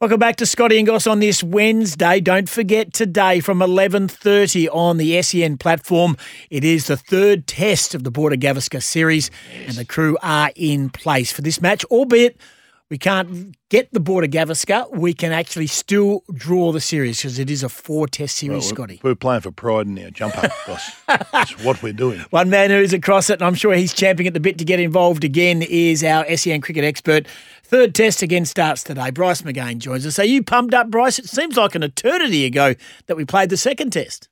Welcome back to Scotty and on this Wednesday. Don't forget today from 11.30 on the SEN platform. It is the third test of the Border Gavaskar series and the crew are in place for this match, albeit we can't get the Border Gavaskar. We can actually still draw the series because it is a four-test series, Well, Scotty. We're playing for pride in our jump up, boss. That's what we're doing. One man who's across it, and I'm sure he's champing at the bit to get involved again, is our SEN cricket expert. Third test again starts today. Bryce McGain joins us. Are you pumped up, Bryce? It seems like an eternity ago that we played the second test.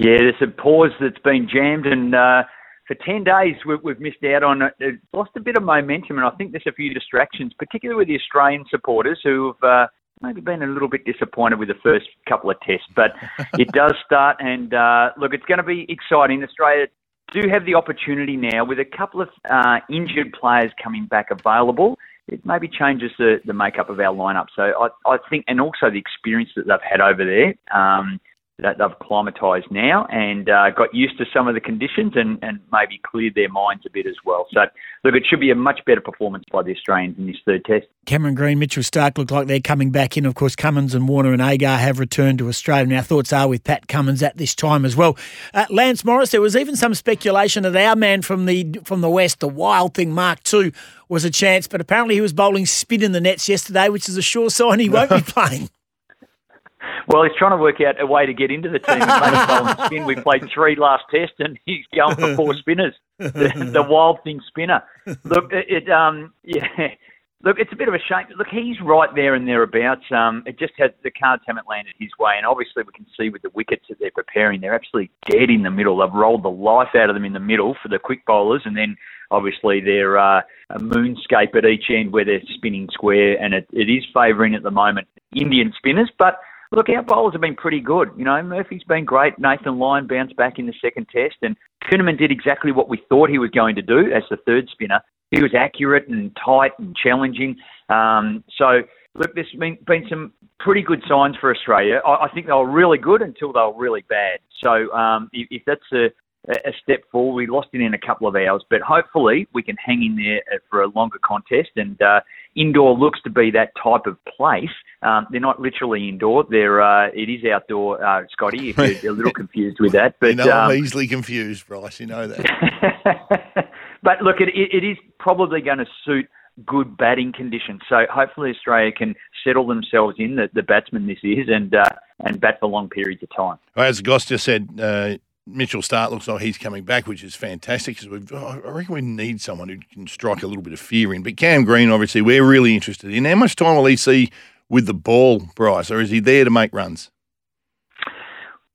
Yeah, there's a pause that's been jammed, and uh, for 10 days we've, we've missed out on it. It's lost a bit of momentum, and I think there's a few distractions, particularly with the Australian supporters who have uh, maybe been a little bit disappointed with the first couple of tests. But it does start, and uh, look, it's going to be exciting. Australia do have the opportunity now with a couple of uh, injured players coming back available. It maybe changes the, the makeup of our lineup. So I, I think, and also the experience that they've had over there. Um, that they've acclimatised now and uh, got used to some of the conditions and, and maybe cleared their minds a bit as well. So, look, it should be a much better performance by the Australians in this third test. Cameron Green, Mitchell Starc look like they're coming back in. Of course, Cummins and Warner and Agar have returned to Australia. And our thoughts are with Pat Cummins at this time as well. Uh, Lance Morris, there was even some speculation that our man from the from the West, the Wild Thing Mark II, was a chance, but apparently he was bowling spin in the nets yesterday, which is a sure sign he won't be playing. Well, he's trying to work out a way to get into the team and spin. We played three last test, and he's going for four spinners. The, the wild thing spinner. Look, it, it um, yeah. Look, it's a bit of a shame. Look, he's right there and thereabouts. Um, it just has the cards haven't landed his way, and obviously we can see with the wickets that they're preparing, they're absolutely dead in the middle. They've rolled the life out of them in the middle for the quick bowlers, and then obviously they're uh, a moonscape at each end where they're spinning square, and it, it is favouring at the moment Indian spinners, but. Look, our bowlers have been pretty good. You know, Murphy's been great. Nathan Lyon bounced back in the second test, and Kuhnemann did exactly what we thought he was going to do as the third spinner. He was accurate and tight and challenging. Um, so, look, there's been, been some pretty good signs for Australia. I, I think they were really good until they were really bad. So, um, if, if that's a, a step forward, we lost it in a couple of hours, but hopefully we can hang in there for a longer contest. And uh, Indore looks to be that type of place. Um, they're not literally indoor; they're uh, it is outdoor, uh, Scotty. If you're a little confused with that, but you know, um, I'm easily confused, Bryce. You know that. but look, it, it is probably going to suit good batting conditions. So hopefully Australia can settle themselves in, the, the batsman this is, and uh, and bat for long periods of time. As Goss just said, uh, Mitchell Starc looks like he's coming back, which is fantastic because I reckon we need someone who can strike a little bit of fear in. But Cam Green, obviously, we're really interested in. How much time will he see with the ball, Bryce, or is he there to make runs?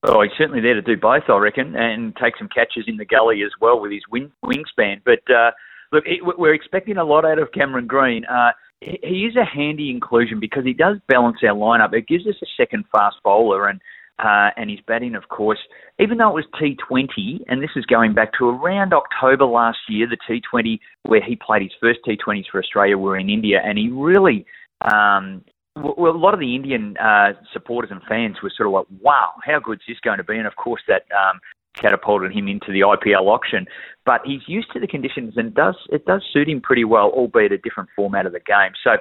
Oh, he's certainly there to do both, I reckon, and take some catches in the gully as well with his wing, wingspan. But uh, look, it, we're expecting a lot out of Cameron Green. Uh, he is a handy inclusion because he does balance our lineup. It gives us a second fast bowler, and uh, and his batting, of course, even though it was T20, and this is going back to around October last year, the T20 where he played his first T20s for Australia were in India, and he really um, well, a lot of the Indian uh, supporters and fans were sort of like, wow, how good's this going to be? And of course, that um, catapulted him into the IPL auction. But he's used to the conditions and does it does suit him pretty well, albeit a different format of the game. So,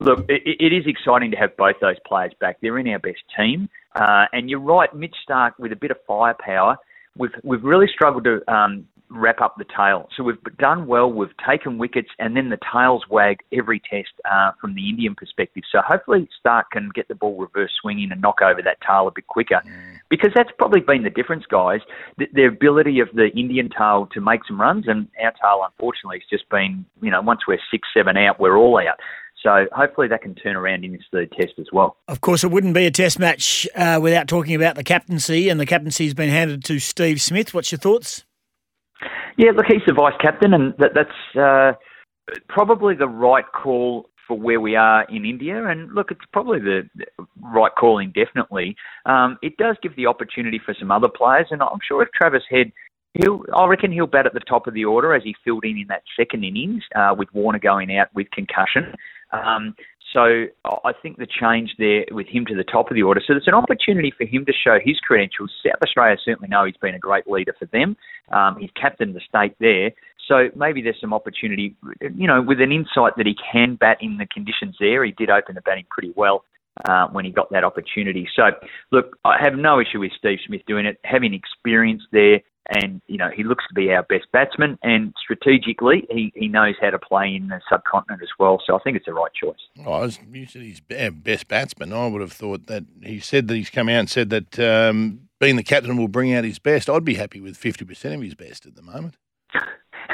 look, it, it is exciting to have both those players back. They're in our best team. Uh, and you're right, Mitch Starc with a bit of firepower. We've we've really struggled to um, wrap up the tail. So we've done well. We've taken wickets, and then the tails wag every test uh, from the Indian perspective. So hopefully Starc can get the ball reverse swinging and knock over that tail a bit quicker, because that's probably been the difference, guys. The, the ability of the Indian tail to make some runs, and our tail, unfortunately, has just been, you know, once we're six, seven out, we're all out. So hopefully that can turn around in this third test as well. Of course, it wouldn't be a test match uh, without talking about the captaincy, and the captaincy has been handed to Steve Smith. What's your thoughts? Yeah, look, he's the vice captain, and that, that's uh, probably the right call for where we are in India. And look, it's probably the right call indefinitely. Um, it does give the opportunity for some other players, and I'm sure if Travis Head He'll, I reckon he'll bat at the top of the order as he filled in in that second innings uh, with Warner going out with concussion. Um, so I think the change there with him to the top of the order. So there's an opportunity for him to show his credentials. South Australia certainly know he's been a great leader for them. Um, he's captained the state there. So maybe there's some opportunity, you know, with an insight that he can bat in the conditions there. He did open the batting pretty well uh, when he got that opportunity. So, look, I have no issue with Steve Smith doing it, having experience there, and you know he looks to be our best batsman, and strategically he, he knows how to play in the subcontinent as well. So I think it's the right choice. Oh, was you said he's our best batsman. I would have thought that he said that he's come out and said that um, being the captain will bring out his best. I'd be happy with fifty percent of his best at the moment.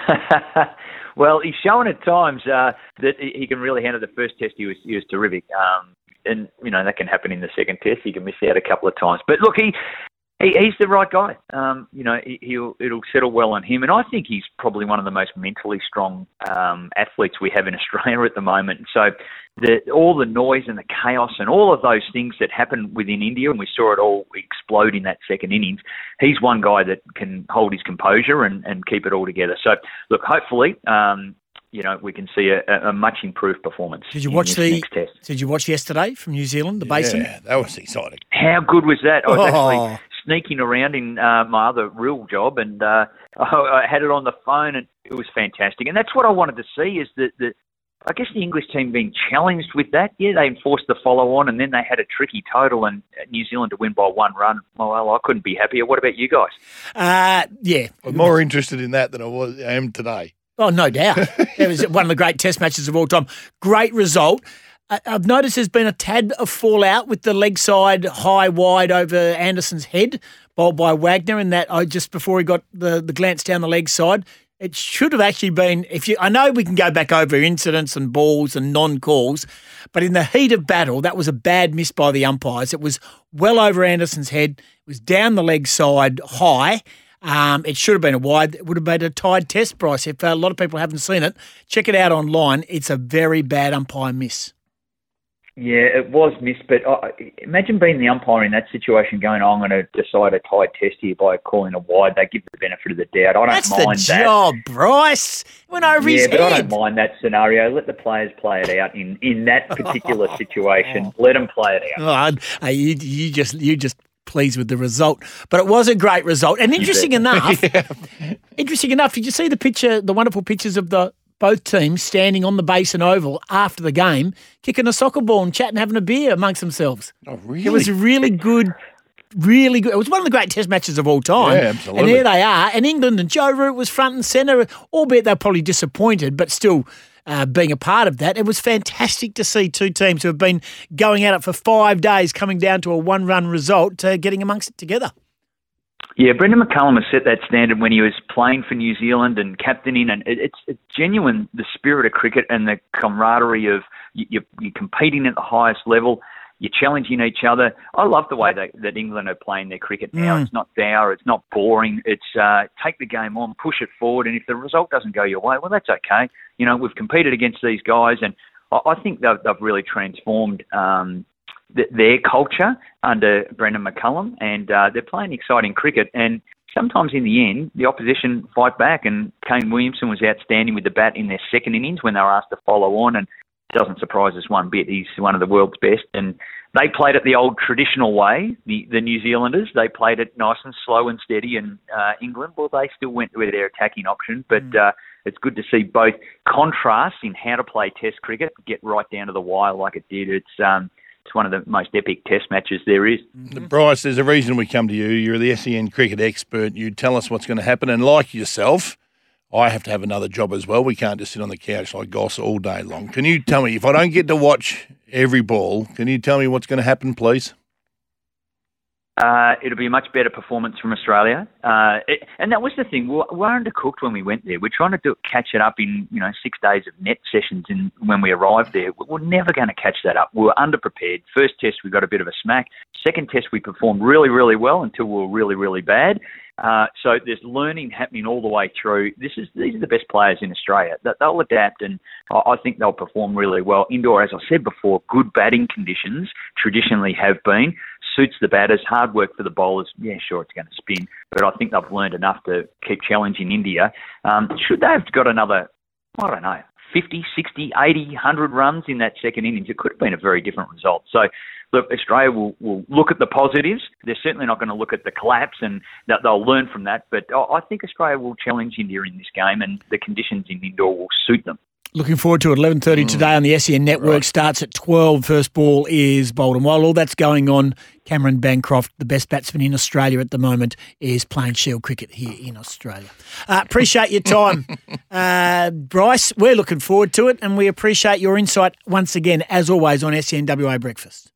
well, he's shown at times uh, that he can really handle the first test. He was he was terrific. Um, and you know that can happen in the second test. He can miss out a couple of times, but look, he he, he's the right guy. Um, you know, he, will it'll settle well on him, and I think he's probably one of the most mentally strong um, athletes we have in Australia at the moment. So, the, all the noise and the chaos and all of those things that happen within India, and we saw it all explode in that second innings. He's one guy that can hold his composure and, and keep it all together. So, look, hopefully, um, you know, we can see a, a much improved performance. Did you watch the? Did you watch yesterday from New Zealand, the Basin? Yeah, that was exciting. How good was that? I was oh. actually sneaking around in uh, my other real job, and uh, I had it on the phone, and it was fantastic. And that's what I wanted to see is that the. I guess the English team being challenged with that. Yeah, they enforced the follow on, and then they had a tricky total, and New Zealand to win by one run. Well, I couldn't be happier. What about you guys? Uh, yeah, I'm more interested in that than I was I am today. Oh, no doubt. it was one of the great Test matches of all time. Great result. I've noticed there's been a tad of fallout with the leg side high wide over Anderson's head, bowled by Wagner, and that oh, just before he got the, the glance down the leg side. It should have actually been. If you, I know we can go back over incidents and balls and non-calls, but in the heat of battle, that was a bad miss by the umpires. It was well over Anderson's head. It was down the leg side high. Um, it should have been a wide. It would have been a tied test, Bryce. If a lot of people haven't seen it, check it out online. It's a very bad umpire miss. Yeah, it was missed, but imagine being the umpire in that situation, going, oh, "I'm going to decide a tight test here by calling a wide." They give the benefit of the doubt. I don't That's mind the job, Bryce. Went over yeah, his but head. I don't mind that scenario. Let the players play it out in, in that particular situation. Let them play it out. Oh, you, you just you just pleased with the result, but it was a great result. And interesting enough, yeah. interesting enough, did you see the picture, the wonderful pictures of the both teams standing on the Basin Oval after the game, kicking a soccer ball and chatting, having a beer amongst themselves. Oh, really? It was really good. Really good. It was one of the great Test matches of all time. Yeah, absolutely. And here they are. And England and Joe Root was front and centre, albeit they're probably disappointed, but still uh, being a part of that. It was fantastic to see two teams who have been going at it for five days coming down to a one run result, uh, getting amongst it together. Yeah, Brendon McCullum has set that standard when he was playing for New Zealand and captaining, and it's, it's genuine the spirit of cricket and the camaraderie of you, you're competing at the highest level. You're challenging each other. I love the way that, that England are playing their cricket now. Mm. It's not dour. It's not boring. It's uh, take the game on, push it forward, and if the result doesn't go your way, well, that's okay. You know, we've competed against these guys, and I, I think they've, they've really transformed um, their culture under Brendon McCullum, and uh, they're playing exciting cricket. And sometimes in the end, the opposition fight back. And Kane Williamson was outstanding with the bat in their second innings when they were asked to follow on, and doesn't surprise us one bit. He's one of the world's best, and they played it the old traditional way. The the New Zealanders they played it nice and slow and steady, and uh, England well they still went with their attacking option, but. Mm. Uh, it's good to see both contrasts in how to play Test cricket get right down to the wire like it did. It's um, it's one of the most epic Test matches there is. Mm-hmm. Bryce, there's a reason we come to you. You're the SEN cricket expert. You tell us what's going to happen, and like yourself, I have to have another job as well. We can't just sit on the couch like Goss all day long. Can you tell me if I don't get to watch every ball? Can you tell me what's going to happen, please? Uh, it'll be a much better performance from Australia. Uh, it, and that was the thing. We we're undercooked when we went there. We're trying to do, catch it up in you know six days of net sessions. In, when we arrived there, we're never going to catch that up. We were underprepared. First test we got a bit of a smack. Second test we performed really really well until we were really really bad. Uh, so there's learning happening all the way through. This is these are the best players in Australia. They'll adapt, and I think they'll perform really well. Indore, as I said before, good batting conditions traditionally have been suits the batters. Hard work for the bowlers. Yeah, sure, it's going to spin, but I think they've learned enough to keep challenging India. Um, should they have got another, I don't know, 50, 60, 80, 100 runs in that second innings, it could have been a very different result. So look, Australia will, will look at the positives. They're certainly not going to look at the collapse, and that they'll learn from that. But I think Australia will challenge India in this game, and the conditions in Indore will suit them. Looking forward to it. 11.30 mm. today on the SEN Network. Right. Starts at 12. First ball is bowled. And while all that's going on, Cameron Bancroft, the best batsman in Australia at the moment, is playing Shield cricket here in Australia. Uh, appreciate your time. uh, Bryce, we're looking forward to it. And we appreciate your insight once again, as always, on SENWA Breakfast.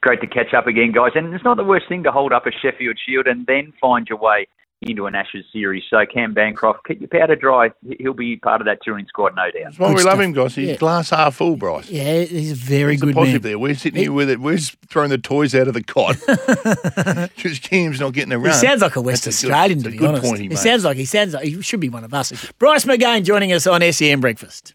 Great to catch up again, guys. And it's not the worst thing to hold up a Sheffield Shield and then find your way into an Ashes series. So Cam Bancroft, keep your powder dry. He'll be part of that touring squad, no doubt. That's why good we stuff. love him, guys. He's yeah. glass half full, Bryce. Yeah, he's a very he's good a positive man. there. We're sitting here with it. We're throwing the toys out of the cot because Cam's not getting around. He sounds like a West That's Australian, a good, to be honest. Point he, he sounds like he sounds like he should be one of us. Bryce McGain joining us on SEN Breakfast.